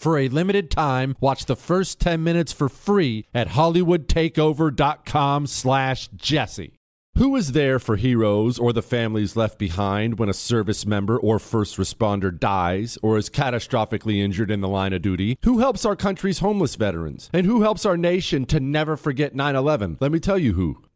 For a limited time, watch the first 10 minutes for free at hollywoodtakeover.com slash jesse who is there for heroes or the families left behind when a service member or first responder dies or is catastrophically injured in the line of duty? Who helps our country's homeless veterans? And who helps our nation to never forget 9 11? Let me tell you who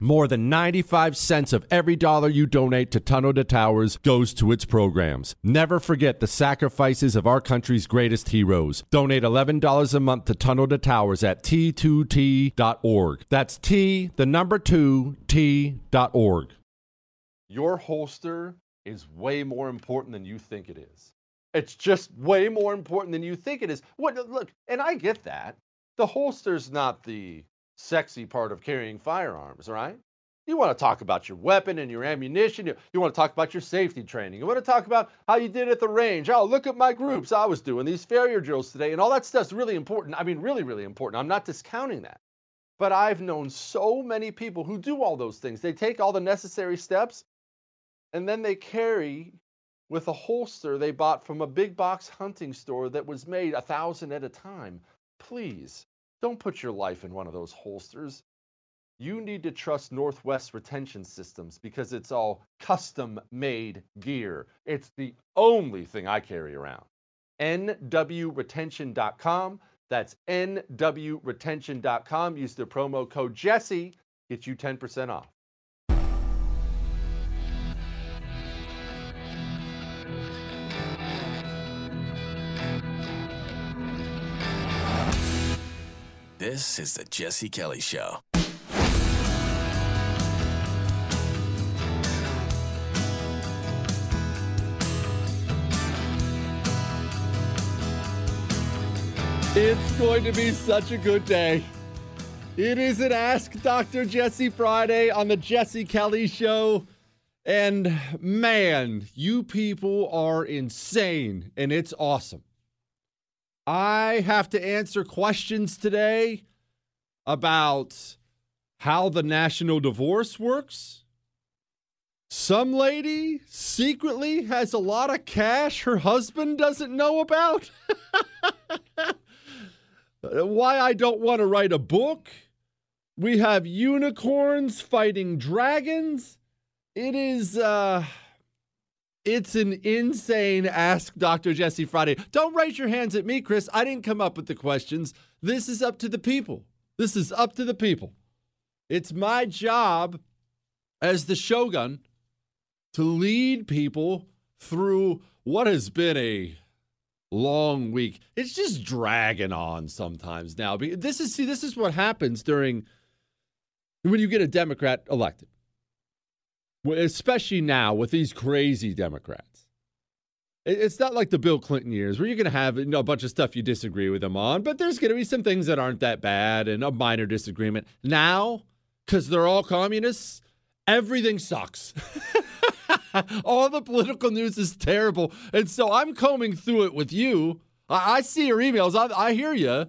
More than 95 cents of every dollar you donate to Tunnel to Towers goes to its programs. Never forget the sacrifices of our country's greatest heroes. Donate $11 a month to Tunnel to Towers at t2t.org. That's T, the number 2, T.org. Your holster is way more important than you think it is. It's just way more important than you think it is. What look, and I get that. The holster's not the sexy part of carrying firearms, right? You want to talk about your weapon and your ammunition. You, you want to talk about your safety training. You want to talk about how you did at the range. Oh, look at my groups. I was doing these failure drills today. And all that stuff's really important. I mean, really, really important. I'm not discounting that. But I've known so many people who do all those things. They take all the necessary steps and then they carry with a holster they bought from a big box hunting store that was made a thousand at a time. Please don't put your life in one of those holsters. You need to trust Northwest Retention Systems because it's all custom made gear. It's the only thing I carry around. NWRetention.com. That's NWRetention.com. Use the promo code Jesse, get you 10% off. This is the Jesse Kelly Show. It's going to be such a good day. It is an Ask Dr. Jesse Friday on the Jesse Kelly Show. And man, you people are insane, and it's awesome. I have to answer questions today about how the national divorce works. Some lady secretly has a lot of cash her husband doesn't know about. Why I don't want to write a book. We have unicorns fighting dragons. It is uh it's an insane ask Dr. Jesse Friday. Don't raise your hands at me, Chris. I didn't come up with the questions. This is up to the people. This is up to the people. It's my job as the shogun to lead people through what has been a long week. It's just dragging on sometimes now. This is see this is what happens during when you get a Democrat elected. Especially now with these crazy Democrats. It's not like the Bill Clinton years where you're going to have you know, a bunch of stuff you disagree with them on, but there's going to be some things that aren't that bad and a minor disagreement. Now, because they're all communists, everything sucks. all the political news is terrible. And so I'm combing through it with you. I, I see your emails, I, I hear you.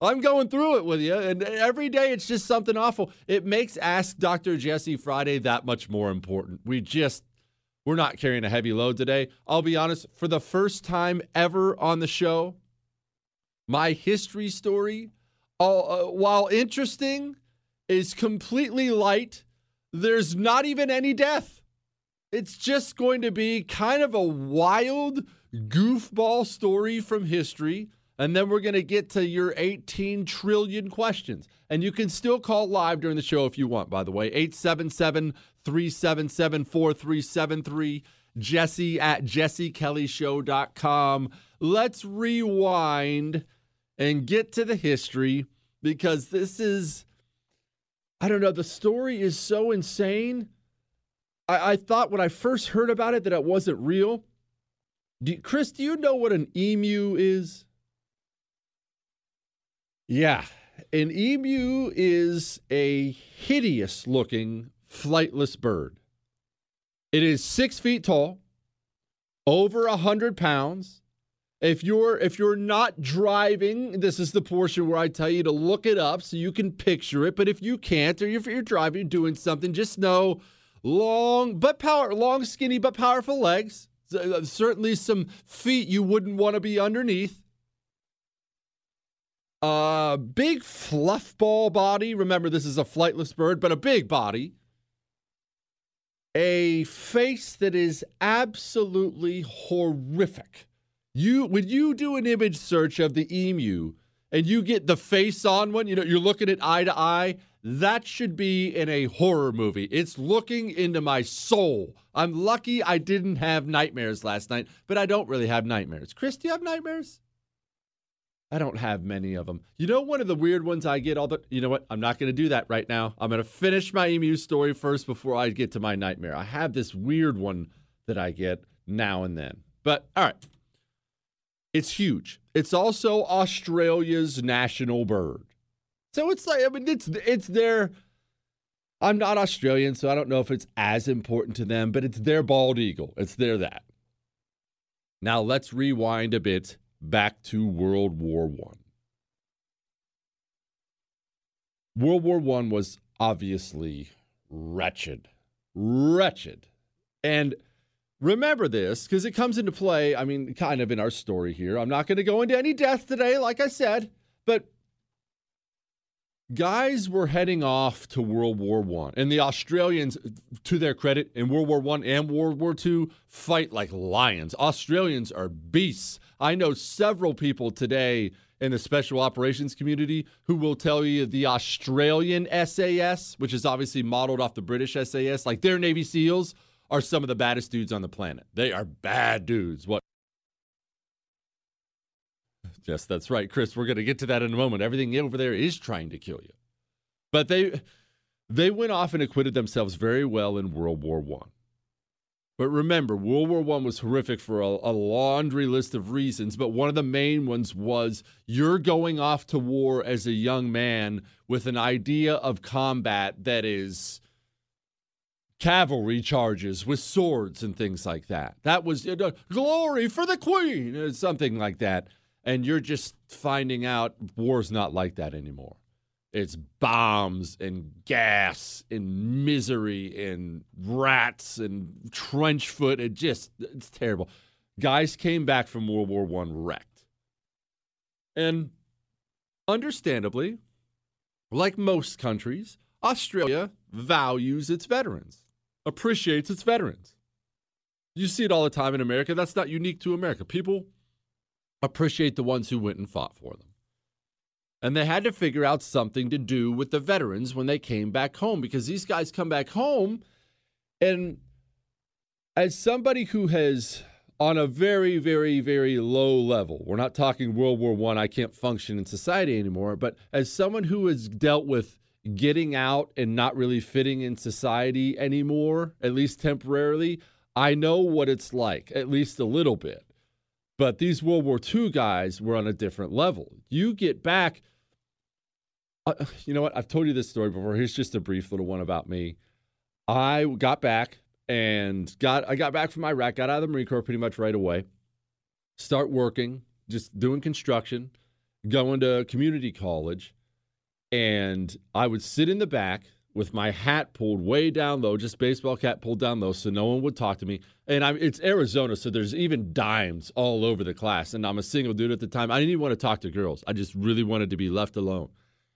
I'm going through it with you, and every day it's just something awful. It makes Ask Dr. Jesse Friday that much more important. We just, we're not carrying a heavy load today. I'll be honest, for the first time ever on the show, my history story, all, uh, while interesting, is completely light. There's not even any death. It's just going to be kind of a wild goofball story from history and then we're going to get to your 18 trillion questions. And you can still call live during the show if you want, by the way. 877 377 4373. Jesse at jessekellyshow.com. Let's rewind and get to the history because this is, I don't know, the story is so insane. I, I thought when I first heard about it that it wasn't real. Do, Chris, do you know what an emu is? Yeah. An emu is a hideous looking flightless bird. It is six feet tall, over a hundred pounds. If you're if you're not driving, this is the portion where I tell you to look it up so you can picture it. But if you can't, or if you're driving, you're doing something, just know long but power, long, skinny but powerful legs. Uh, certainly some feet you wouldn't want to be underneath. A big fluff ball body. Remember, this is a flightless bird, but a big body. A face that is absolutely horrific. You when you do an image search of the emu and you get the face on one, you know, you're looking at eye to eye, that should be in a horror movie. It's looking into my soul. I'm lucky I didn't have nightmares last night, but I don't really have nightmares. Chris, do you have nightmares? I don't have many of them. You know, one of the weird ones I get all the. You know what? I'm not going to do that right now. I'm going to finish my emu story first before I get to my nightmare. I have this weird one that I get now and then. But all right. It's huge. It's also Australia's national bird. So it's like I mean it's it's their I'm not Australian, so I don't know if it's as important to them, but it's their bald eagle. It's their that. Now let's rewind a bit back to World War One. World War One was obviously wretched, wretched, and remember this because it comes into play. I mean, kind of in our story here. I'm not going to go into any death today, like I said, but guys were heading off to World War One, and the Australians, to their credit, in World War One and World War Two, fight like lions. Australians are beasts. I know several people today in the special operations community who will tell you the Australian SAS, which is obviously modeled off the British SAS, like their Navy SEALs are some of the baddest dudes on the planet. They are bad dudes. What Yes, that's right, Chris. We're going to get to that in a moment. Everything over there is trying to kill you. But they they went off and acquitted themselves very well in World War One. But remember, World War One was horrific for a, a, laundry list of reasons. But one of the main ones was you're going off to war as a young man with an idea of combat that is cavalry charges with swords and things like that. That was you know, glory for the queen, something like that. And you're just finding out war's not like that anymore. It's bombs and gas and misery and rats and trench foot. It just it's terrible. Guys came back from World War One wrecked. And understandably, like most countries, Australia values its veterans, appreciates its veterans. You see it all the time in America. That's not unique to America. People appreciate the ones who went and fought for them. And they had to figure out something to do with the veterans when they came back home because these guys come back home. And as somebody who has, on a very, very, very low level, we're not talking World War One, I, I can't function in society anymore, but as someone who has dealt with getting out and not really fitting in society anymore, at least temporarily, I know what it's like, at least a little bit. But these World War II guys were on a different level. You get back, uh, you know what? I've told you this story before. Here's just a brief little one about me. I got back and got I got back from Iraq, got out of the Marine Corps pretty much right away. Start working, just doing construction, going to community college, and I would sit in the back with my hat pulled way down low, just baseball cap pulled down low, so no one would talk to me. And I'm it's Arizona, so there's even dimes all over the class. And I'm a single dude at the time. I didn't even want to talk to girls. I just really wanted to be left alone.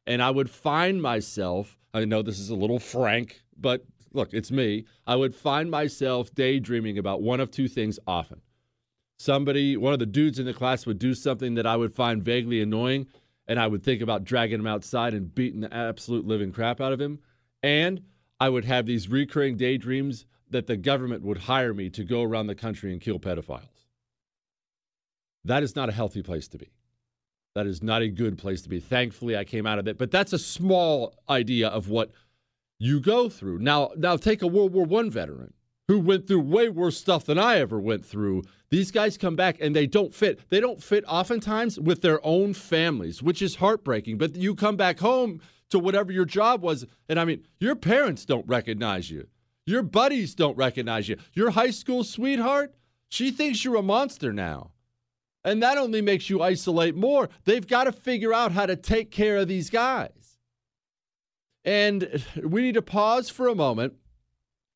And I would find myself, I know this is a little frank, but look, it's me. I would find myself daydreaming about one of two things often. Somebody, one of the dudes in the class would do something that I would find vaguely annoying, and I would think about dragging him outside and beating the absolute living crap out of him and I would have these recurring daydreams that the government would hire me to go around the country and kill pedophiles. That is not a healthy place to be. That is not a good place to be. Thankfully, I came out of it, but that's a small idea of what you go through. Now, now take a World War I veteran who went through way worse stuff than I ever went through. These guys come back and they don't fit. They don't fit oftentimes with their own families, which is heartbreaking. But you come back home to whatever your job was. And I mean, your parents don't recognize you. Your buddies don't recognize you. Your high school sweetheart, she thinks you're a monster now. And that only makes you isolate more. They've got to figure out how to take care of these guys. And we need to pause for a moment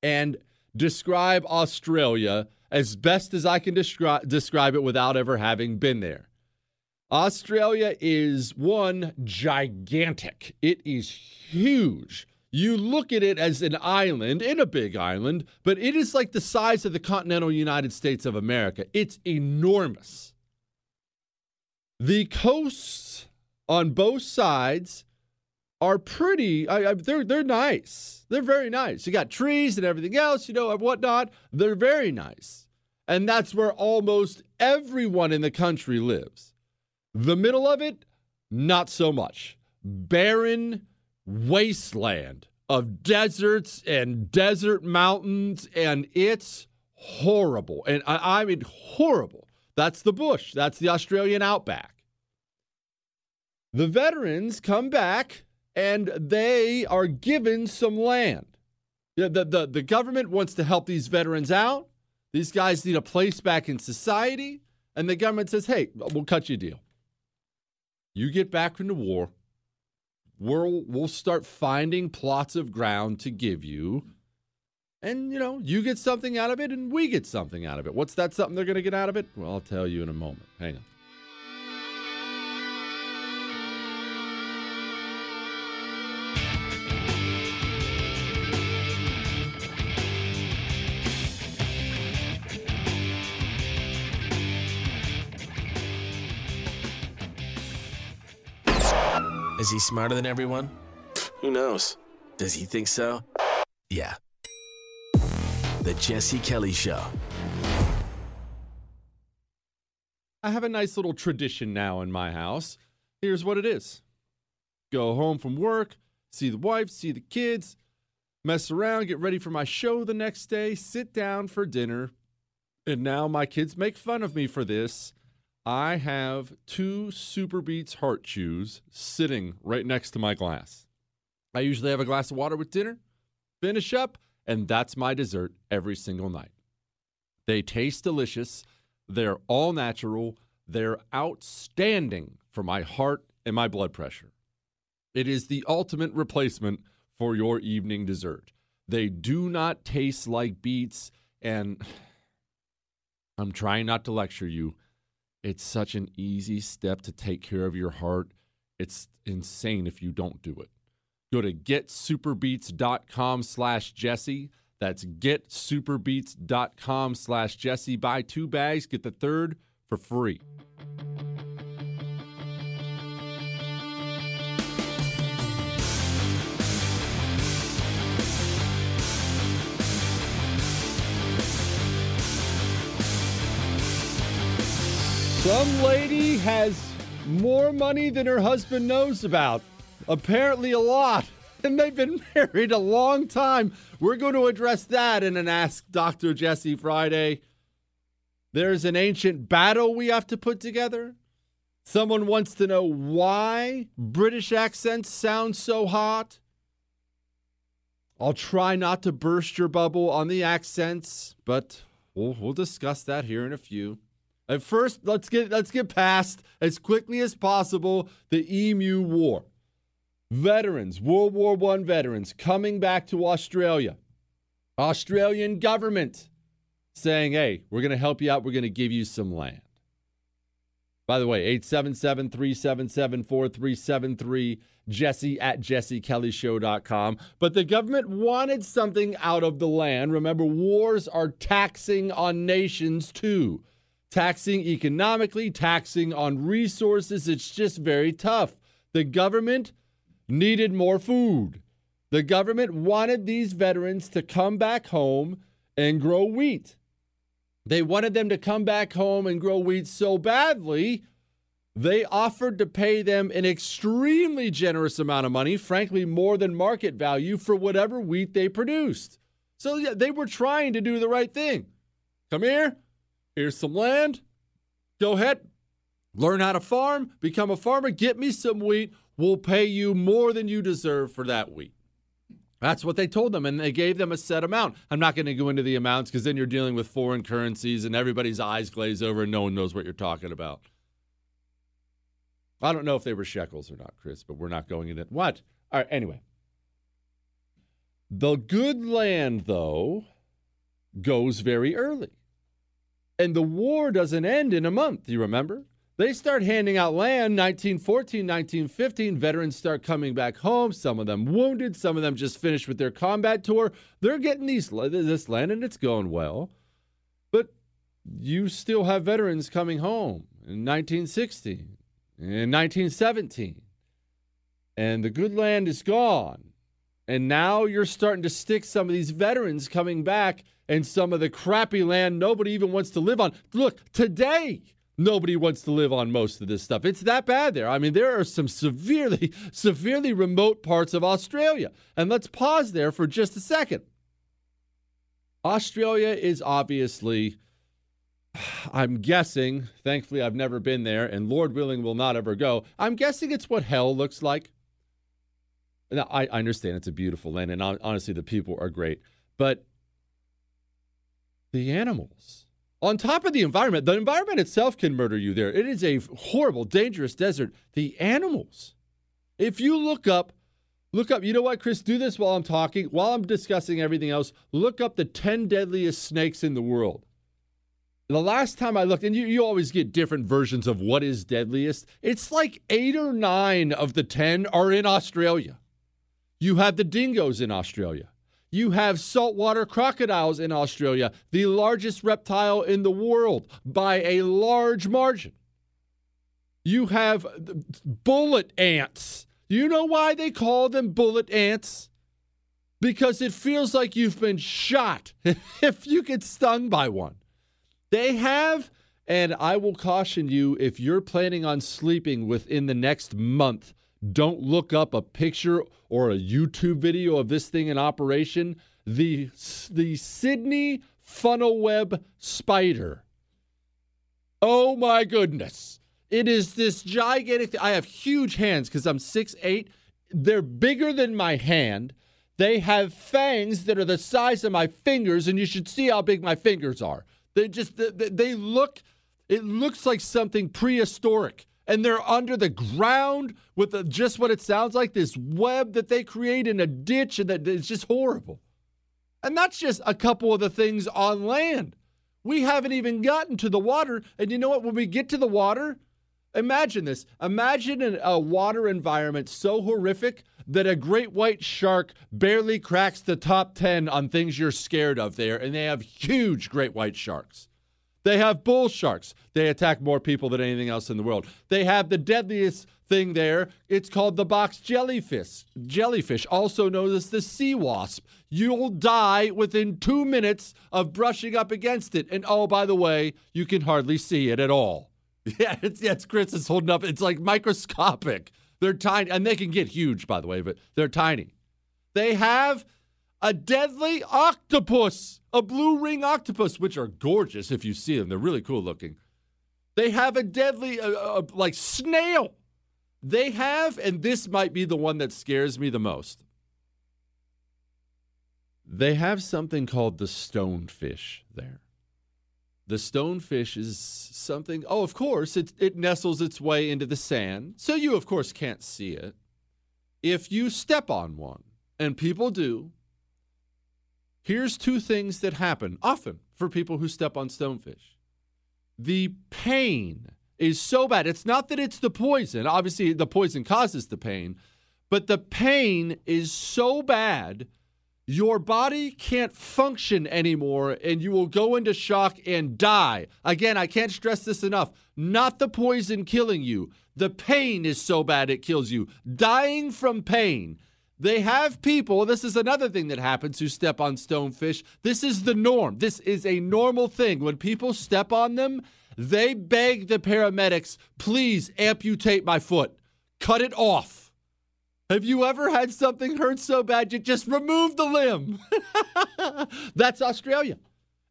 and describe Australia as best as I can descri- describe it without ever having been there. Australia is one gigantic. It is huge. You look at it as an island in a big island, but it is like the size of the continental United States of America. It's enormous. The coasts on both sides are pretty. I, I, they're they're nice. They're very nice. You got trees and everything else, you know, and whatnot. They're very nice, and that's where almost everyone in the country lives. The middle of it, not so much. Barren wasteland of deserts and desert mountains, and it's horrible. And I, I mean, horrible. That's the bush, that's the Australian outback. The veterans come back and they are given some land. The, the, the, the government wants to help these veterans out. These guys need a place back in society. And the government says, hey, we'll cut you a deal. You get back from the war, we'll, we'll start finding plots of ground to give you. And, you know, you get something out of it and we get something out of it. What's that something they're going to get out of it? Well, I'll tell you in a moment. Hang on. Is he smarter than everyone? Who knows? Does he think so? Yeah. The Jesse Kelly Show. I have a nice little tradition now in my house. Here's what it is go home from work, see the wife, see the kids, mess around, get ready for my show the next day, sit down for dinner. And now my kids make fun of me for this. I have two SuperBeets Heart Chews sitting right next to my glass. I usually have a glass of water with dinner, finish up, and that's my dessert every single night. They taste delicious. They're all natural. They're outstanding for my heart and my blood pressure. It is the ultimate replacement for your evening dessert. They do not taste like beets, and I'm trying not to lecture you. It's such an easy step to take care of your heart. It's insane if you don't do it. Go to getsuperbeets.com slash Jesse. That's getsuperbeets.com slash Jesse. Buy two bags, get the third for free. Some lady has more money than her husband knows about. Apparently, a lot. And they've been married a long time. We're going to address that in an Ask Dr. Jesse Friday. There's an ancient battle we have to put together. Someone wants to know why British accents sound so hot. I'll try not to burst your bubble on the accents, but we'll, we'll discuss that here in a few. At first, let's get let's get past as quickly as possible the Emu War. Veterans, World War I veterans coming back to Australia. Australian government saying, hey, we're going to help you out. We're going to give you some land. By the way, 877 377 4373, jesse at jessekellyshow.com. But the government wanted something out of the land. Remember, wars are taxing on nations too taxing economically, taxing on resources. It's just very tough. The government needed more food. The government wanted these veterans to come back home and grow wheat. They wanted them to come back home and grow wheat so badly, they offered to pay them an extremely generous amount of money, frankly, more than market value for whatever wheat they produced. So, yeah, they were trying to do the right thing. Come here, Here's some land. Go ahead, learn how to farm, become a farmer, get me some wheat. We'll pay you more than you deserve for that wheat. That's what they told them, and they gave them a set amount. I'm not going to go into the amounts because then you're dealing with foreign currencies and everybody's eyes glaze over and no one knows what you're talking about. I don't know if they were shekels or not, Chris, but we're not going into what. All right, anyway. The good land, though, goes very early. And the war doesn't end in a month, you remember? They start handing out land 1914, 1915. Veterans start coming back home, some of them wounded, some of them just finished with their combat tour. They're getting these this land and it's going well. But you still have veterans coming home in 1916, in 1917. And the good land is gone. And now you're starting to stick some of these veterans coming back and some of the crappy land nobody even wants to live on. Look, today, nobody wants to live on most of this stuff. It's that bad there. I mean, there are some severely, severely remote parts of Australia. And let's pause there for just a second. Australia is obviously, I'm guessing, thankfully I've never been there, and Lord willing will not ever go. I'm guessing it's what hell looks like. Now, I, I understand it's a beautiful land, and honestly, the people are great. But the animals. On top of the environment, the environment itself can murder you there. It is a horrible, dangerous desert. The animals. If you look up, look up, you know what, Chris, do this while I'm talking, while I'm discussing everything else, look up the 10 deadliest snakes in the world. The last time I looked, and you, you always get different versions of what is deadliest, it's like eight or nine of the 10 are in Australia. You have the dingoes in Australia. You have saltwater crocodiles in Australia, the largest reptile in the world by a large margin. You have bullet ants. You know why they call them bullet ants? Because it feels like you've been shot if you get stung by one. They have, and I will caution you if you're planning on sleeping within the next month, don't look up a picture or a YouTube video of this thing in operation. The, the Sydney funnel web spider. Oh my goodness. It is this gigantic. Th- I have huge hands because I'm six eight. They're bigger than my hand. They have fangs that are the size of my fingers, and you should see how big my fingers are. They just they, they look It looks like something prehistoric. And they're under the ground with just what it sounds like this web that they create in a ditch, and that it's just horrible. And that's just a couple of the things on land. We haven't even gotten to the water. And you know what? When we get to the water, imagine this. Imagine an, a water environment so horrific that a great white shark barely cracks the top 10 on things you're scared of there. And they have huge great white sharks. They have bull sharks. They attack more people than anything else in the world. They have the deadliest thing there. It's called the box jellyfish. Jellyfish, also known as the sea wasp. You'll die within two minutes of brushing up against it. And oh, by the way, you can hardly see it at all. Yeah, it's, yeah, it's Chris is holding up. It's like microscopic. They're tiny, and they can get huge, by the way, but they're tiny. They have a deadly octopus, a blue ring octopus, which are gorgeous if you see them. They're really cool looking. They have a deadly, uh, uh, like, snail. They have, and this might be the one that scares me the most. They have something called the stonefish there. The stonefish is something, oh, of course, it, it nestles its way into the sand. So you, of course, can't see it. If you step on one, and people do, Here's two things that happen often for people who step on stonefish. The pain is so bad. It's not that it's the poison. Obviously, the poison causes the pain, but the pain is so bad, your body can't function anymore and you will go into shock and die. Again, I can't stress this enough. Not the poison killing you, the pain is so bad it kills you. Dying from pain they have people, this is another thing that happens who step on stonefish. This is the norm. This is a normal thing. When people step on them, they beg the paramedics, please amputate my foot, cut it off. Have you ever had something hurt so bad you just remove the limb? That's Australia.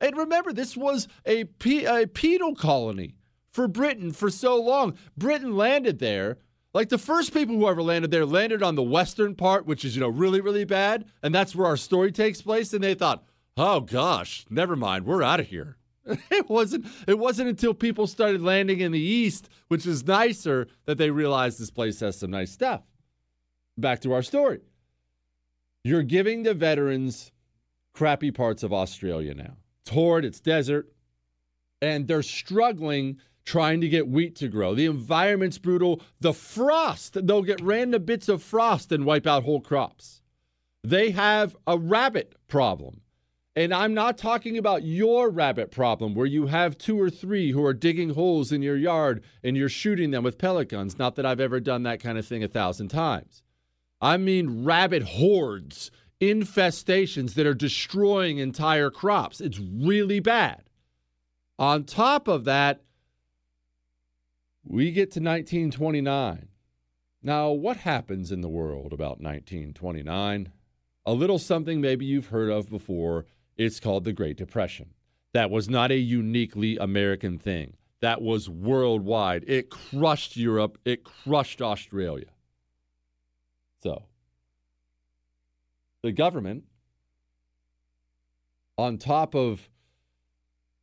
And remember, this was a, pe- a penal colony for Britain for so long. Britain landed there like the first people who ever landed there landed on the western part, which is, you know, really, really bad. And that's where our story takes place. And they thought, oh gosh, never mind, we're out of here. it wasn't it wasn't until people started landing in the east, which is nicer, that they realized this place has some nice stuff. Back to our story. You're giving the veterans crappy parts of Australia now. It's horrid, it's desert, and they're struggling trying to get wheat to grow. The environment's brutal. The frost, they'll get random bits of frost and wipe out whole crops. They have a rabbit problem. And I'm not talking about your rabbit problem where you have two or three who are digging holes in your yard and you're shooting them with pellet guns. Not that I've ever done that kind of thing a thousand times. I mean rabbit hordes, infestations that are destroying entire crops. It's really bad. On top of that, we get to 1929. Now, what happens in the world about 1929? A little something maybe you've heard of before. It's called the Great Depression. That was not a uniquely American thing, that was worldwide. It crushed Europe, it crushed Australia. So, the government, on top of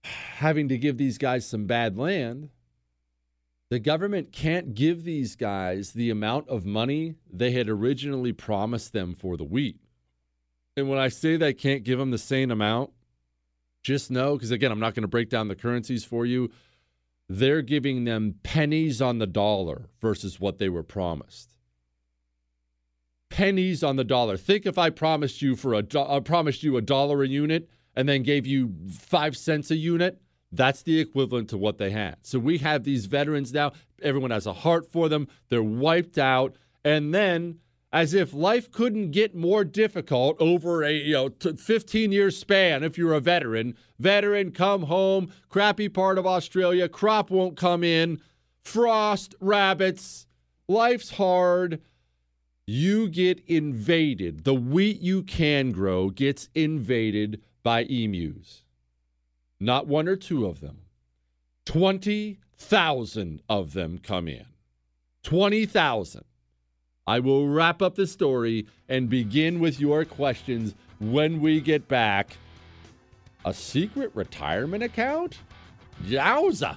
having to give these guys some bad land, the government can't give these guys the amount of money they had originally promised them for the wheat. And when I say they can't give them the same amount, just know, because again, I'm not going to break down the currencies for you. They're giving them pennies on the dollar versus what they were promised. Pennies on the dollar. Think if I promised you for a do- I promised you a dollar a unit and then gave you five cents a unit that's the equivalent to what they had. So we have these veterans now. Everyone has a heart for them. They're wiped out. And then, as if life couldn't get more difficult over a you know 15 year span if you're a veteran, veteran come home, crappy part of Australia, crop won't come in, frost, rabbits, life's hard. You get invaded. The wheat you can grow gets invaded by emus not one or two of them. 20,000 of them come in. 20,000. I will wrap up the story and begin with your questions when we get back. A secret retirement account? Yowza.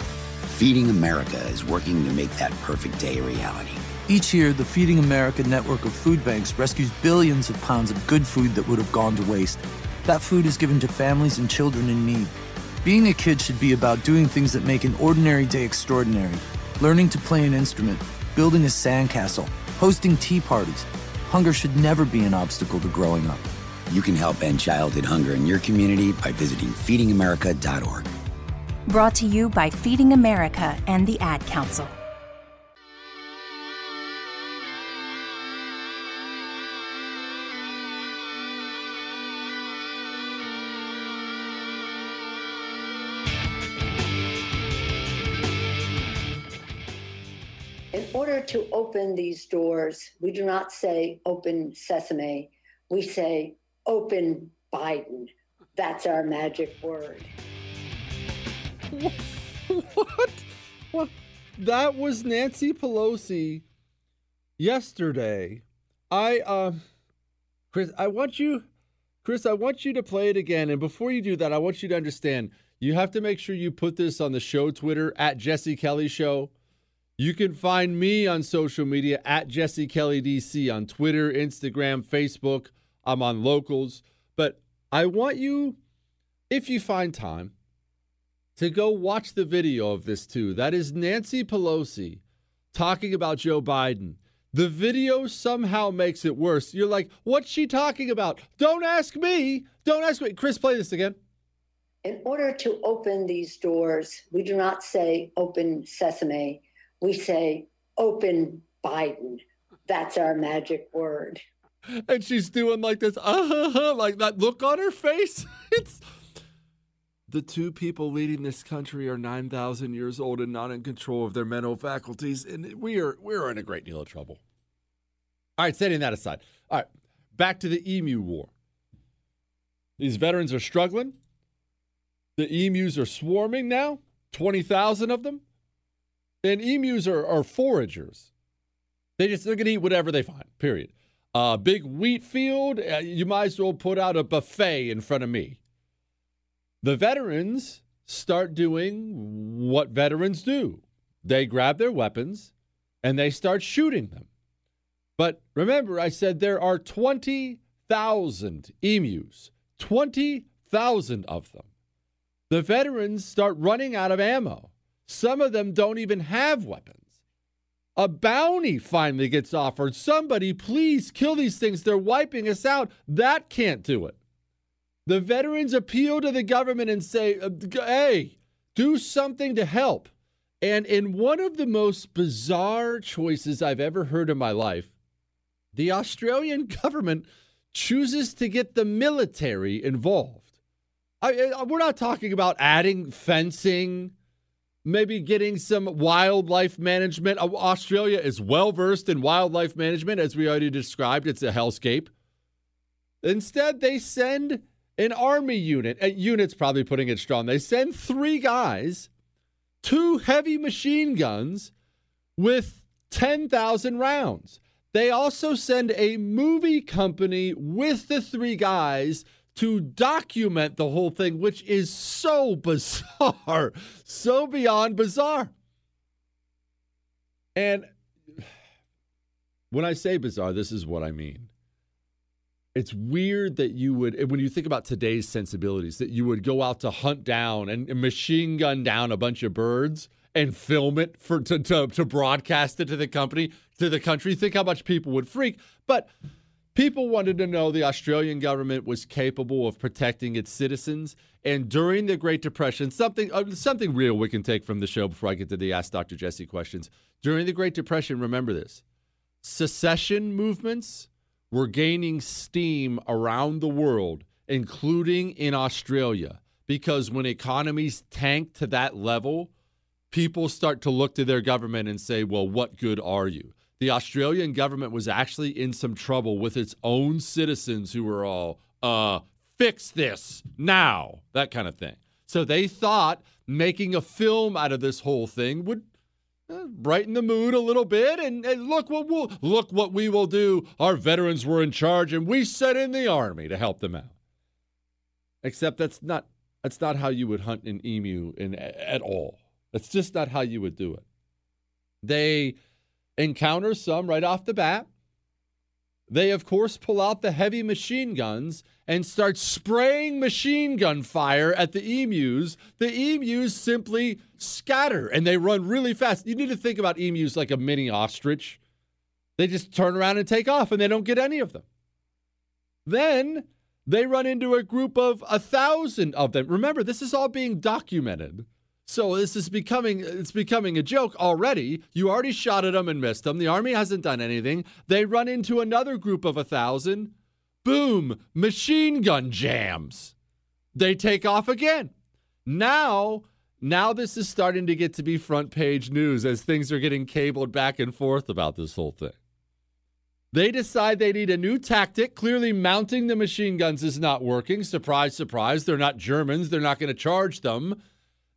Feeding America is working to make that perfect day a reality. Each year, the Feeding America network of food banks rescues billions of pounds of good food that would have gone to waste. That food is given to families and children in need. Being a kid should be about doing things that make an ordinary day extraordinary. Learning to play an instrument, building a sandcastle, hosting tea parties. Hunger should never be an obstacle to growing up. You can help end childhood hunger in your community by visiting feedingamerica.org. Brought to you by Feeding America and the Ad Council. In order to open these doors, we do not say open sesame, we say open Biden. That's our magic word. what? What? That was Nancy Pelosi yesterday. I um Chris, I want you Chris, I want you to play it again. And before you do that, I want you to understand you have to make sure you put this on the show Twitter at Jesse Kelly Show. You can find me on social media at Jesse Kelly DC on Twitter, Instagram, Facebook. I'm on locals. But I want you, if you find time, to go watch the video of this too. That is Nancy Pelosi talking about Joe Biden. The video somehow makes it worse. You're like, what's she talking about? Don't ask me. Don't ask me. Chris, play this again. In order to open these doors, we do not say open sesame, we say open Biden. That's our magic word. And she's doing like this, uh, like that look on her face. It's the two people leading this country are 9,000 years old and not in control of their mental faculties. And we are, we're in a great deal of trouble. All right, setting that aside. All right, back to the emu war. These veterans are struggling. The emus are swarming now, 20,000 of them. And emus are, are foragers. They just, they're going to eat whatever they find, period. A uh, big wheat field, uh, you might as well put out a buffet in front of me. The veterans start doing what veterans do they grab their weapons and they start shooting them. But remember, I said there are 20,000 emus, 20,000 of them. The veterans start running out of ammo. Some of them don't even have weapons. A bounty finally gets offered. Somebody, please kill these things. They're wiping us out. That can't do it. The veterans appeal to the government and say, uh, hey, do something to help. And in one of the most bizarre choices I've ever heard in my life, the Australian government chooses to get the military involved. I, we're not talking about adding fencing, maybe getting some wildlife management. Australia is well versed in wildlife management, as we already described. It's a hellscape. Instead, they send an army unit. A unit's probably putting it strong. They send three guys, two heavy machine guns with 10,000 rounds. They also send a movie company with the three guys to document the whole thing, which is so bizarre, so beyond bizarre. And when I say bizarre, this is what I mean. It's weird that you would, when you think about today's sensibilities, that you would go out to hunt down and machine gun down a bunch of birds and film it for to, to, to broadcast it to the company to the country. Think how much people would freak. But people wanted to know the Australian government was capable of protecting its citizens. And during the Great Depression, something uh, something real we can take from the show before I get to the Ask Dr. Jesse questions. During the Great Depression, remember this: secession movements were gaining steam around the world, including in Australia, because when economies tank to that level, people start to look to their government and say, well, what good are you? The Australian government was actually in some trouble with its own citizens who were all, uh, fix this now, that kind of thing. So they thought making a film out of this whole thing would brighten the mood a little bit and, and, look what we'll look what we will do. Our veterans were in charge and we sent in the army to help them out. Except that's not that's not how you would hunt an emu in at all. That's just not how you would do it. They encounter some right off the bat they of course pull out the heavy machine guns and start spraying machine gun fire at the emus, the emus simply scatter and they run really fast. You need to think about emus like a mini ostrich. They just turn around and take off and they don't get any of them. Then they run into a group of a thousand of them. Remember, this is all being documented. So this is becoming it's becoming a joke already. You already shot at them and missed them. The army hasn't done anything. They run into another group of a thousand Boom, machine gun jams. They take off again. Now, now this is starting to get to be front page news as things are getting cabled back and forth about this whole thing. They decide they need a new tactic. Clearly, mounting the machine guns is not working. Surprise, surprise. They're not Germans. They're not going to charge them.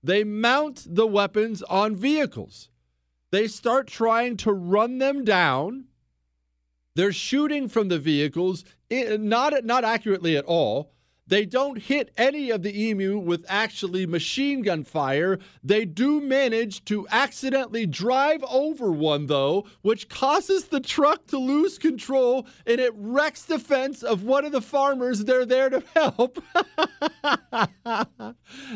They mount the weapons on vehicles. They start trying to run them down they're shooting from the vehicles, not, not accurately at all. They don't hit any of the emu with actually machine gun fire. They do manage to accidentally drive over one, though, which causes the truck to lose control and it wrecks the fence of one of the farmers they're there to help.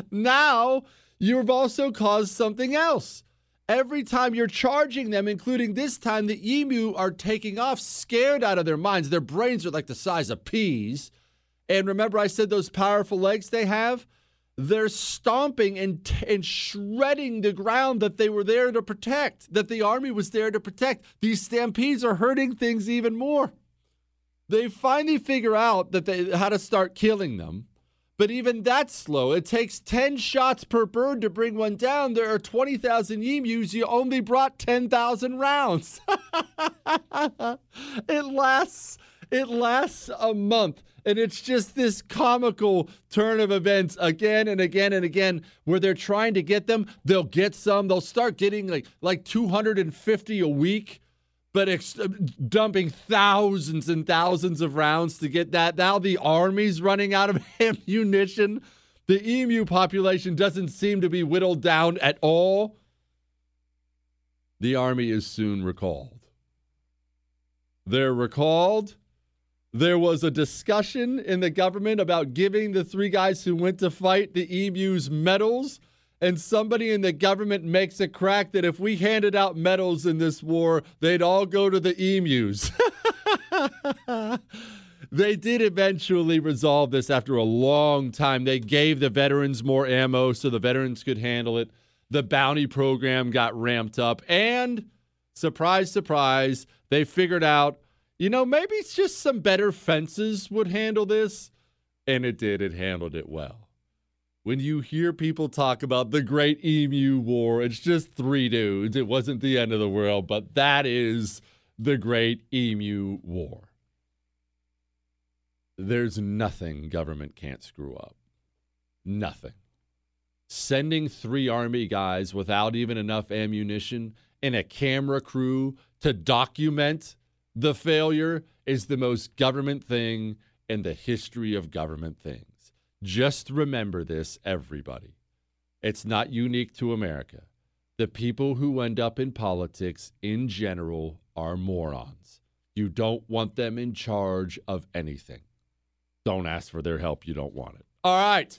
now, you've also caused something else. Every time you're charging them, including this time, the emu are taking off scared out of their minds. Their brains are like the size of peas. And remember, I said those powerful legs they have? They're stomping and, and shredding the ground that they were there to protect, that the army was there to protect. These stampedes are hurting things even more. They finally figure out that they how to start killing them. But even that's slow. It takes 10 shots per bird to bring one down. There are 20,000 emus. You only brought 10,000 rounds. it lasts it lasts a month and it's just this comical turn of events again and again and again where they're trying to get them. They'll get some. They'll start getting like like 250 a week but ex- uh, dumping thousands and thousands of rounds to get that. Now the army's running out of ammunition. The emu population doesn't seem to be whittled down at all. The army is soon recalled. They're recalled. There was a discussion in the government about giving the three guys who went to fight the emus medals and somebody in the government makes a crack that if we handed out medals in this war, they'd all go to the emus. they did eventually resolve this after a long time. They gave the veterans more ammo so the veterans could handle it. The bounty program got ramped up. And surprise, surprise, they figured out, you know, maybe it's just some better fences would handle this. And it did. It handled it well when you hear people talk about the Great Emu War, it's just three dudes. It wasn't the end of the world, but that is the Great Emu War. There's nothing government can't screw up. Nothing. Sending three Army guys without even enough ammunition and a camera crew to document the failure is the most government thing in the history of government things. Just remember this, everybody. It's not unique to America. The people who end up in politics in general are morons. You don't want them in charge of anything. Don't ask for their help. You don't want it. All right.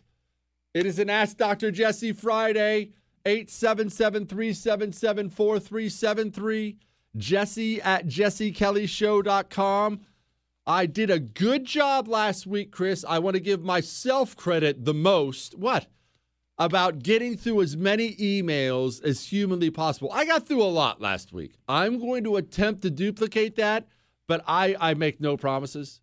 It is an Ask Dr. Jesse Friday, 877 377 4373. Jesse at jessekellyshow.com. I did a good job last week, Chris. I want to give myself credit the most. What? about getting through as many emails as humanly possible. I got through a lot last week. I'm going to attempt to duplicate that, but I, I make no promises.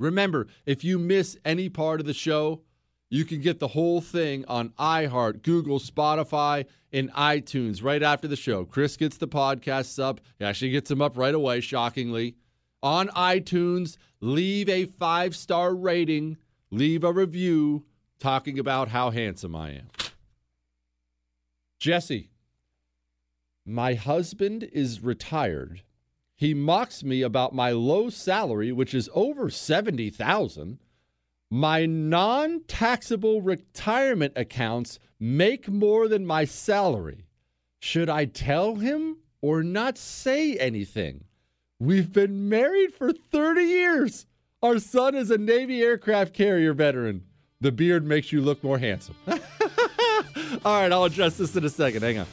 Remember, if you miss any part of the show, you can get the whole thing on iHeart, Google, Spotify, and iTunes right after the show. Chris gets the podcasts up. He actually gets them up right away, shockingly. On iTunes, leave a five star rating, leave a review talking about how handsome I am. Jesse, my husband is retired. He mocks me about my low salary, which is over 70,000. My non-taxable retirement accounts make more than my salary. Should I tell him or not say anything? We've been married for 30 years. Our son is a Navy aircraft carrier veteran. The beard makes you look more handsome. All right, I'll address this in a second. Hang on.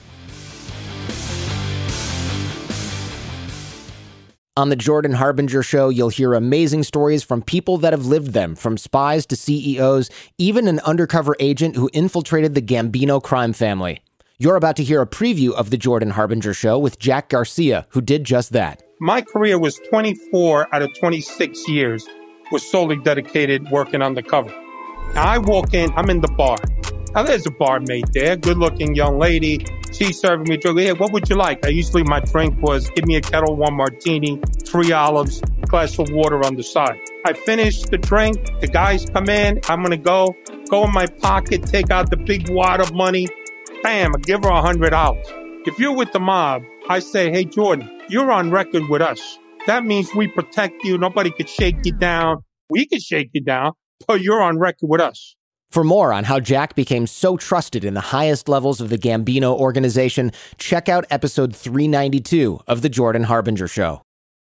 On the Jordan Harbinger Show, you'll hear amazing stories from people that have lived them, from spies to CEOs, even an undercover agent who infiltrated the Gambino crime family. You're about to hear a preview of the Jordan Harbinger Show with Jack Garcia, who did just that. My career was 24 out of 26 years was solely dedicated working undercover. Now I walk in, I'm in the bar. Now there's a barmaid there, good looking young lady. She's serving me drink. Hey, what would you like? I usually my drink was give me a Ketel One martini, three olives, glass of water on the side. I finish the drink. The guys come in. I'm gonna go. Go in my pocket, take out the big wad of money. Bam! I give her a hundred dollars. If you're with the mob, I say, hey Jordan, you're on record with us. That means we protect you. Nobody could shake you down. We could shake you down, but you're on record with us. For more on how Jack became so trusted in the highest levels of the Gambino organization, check out episode 392 of The Jordan Harbinger Show.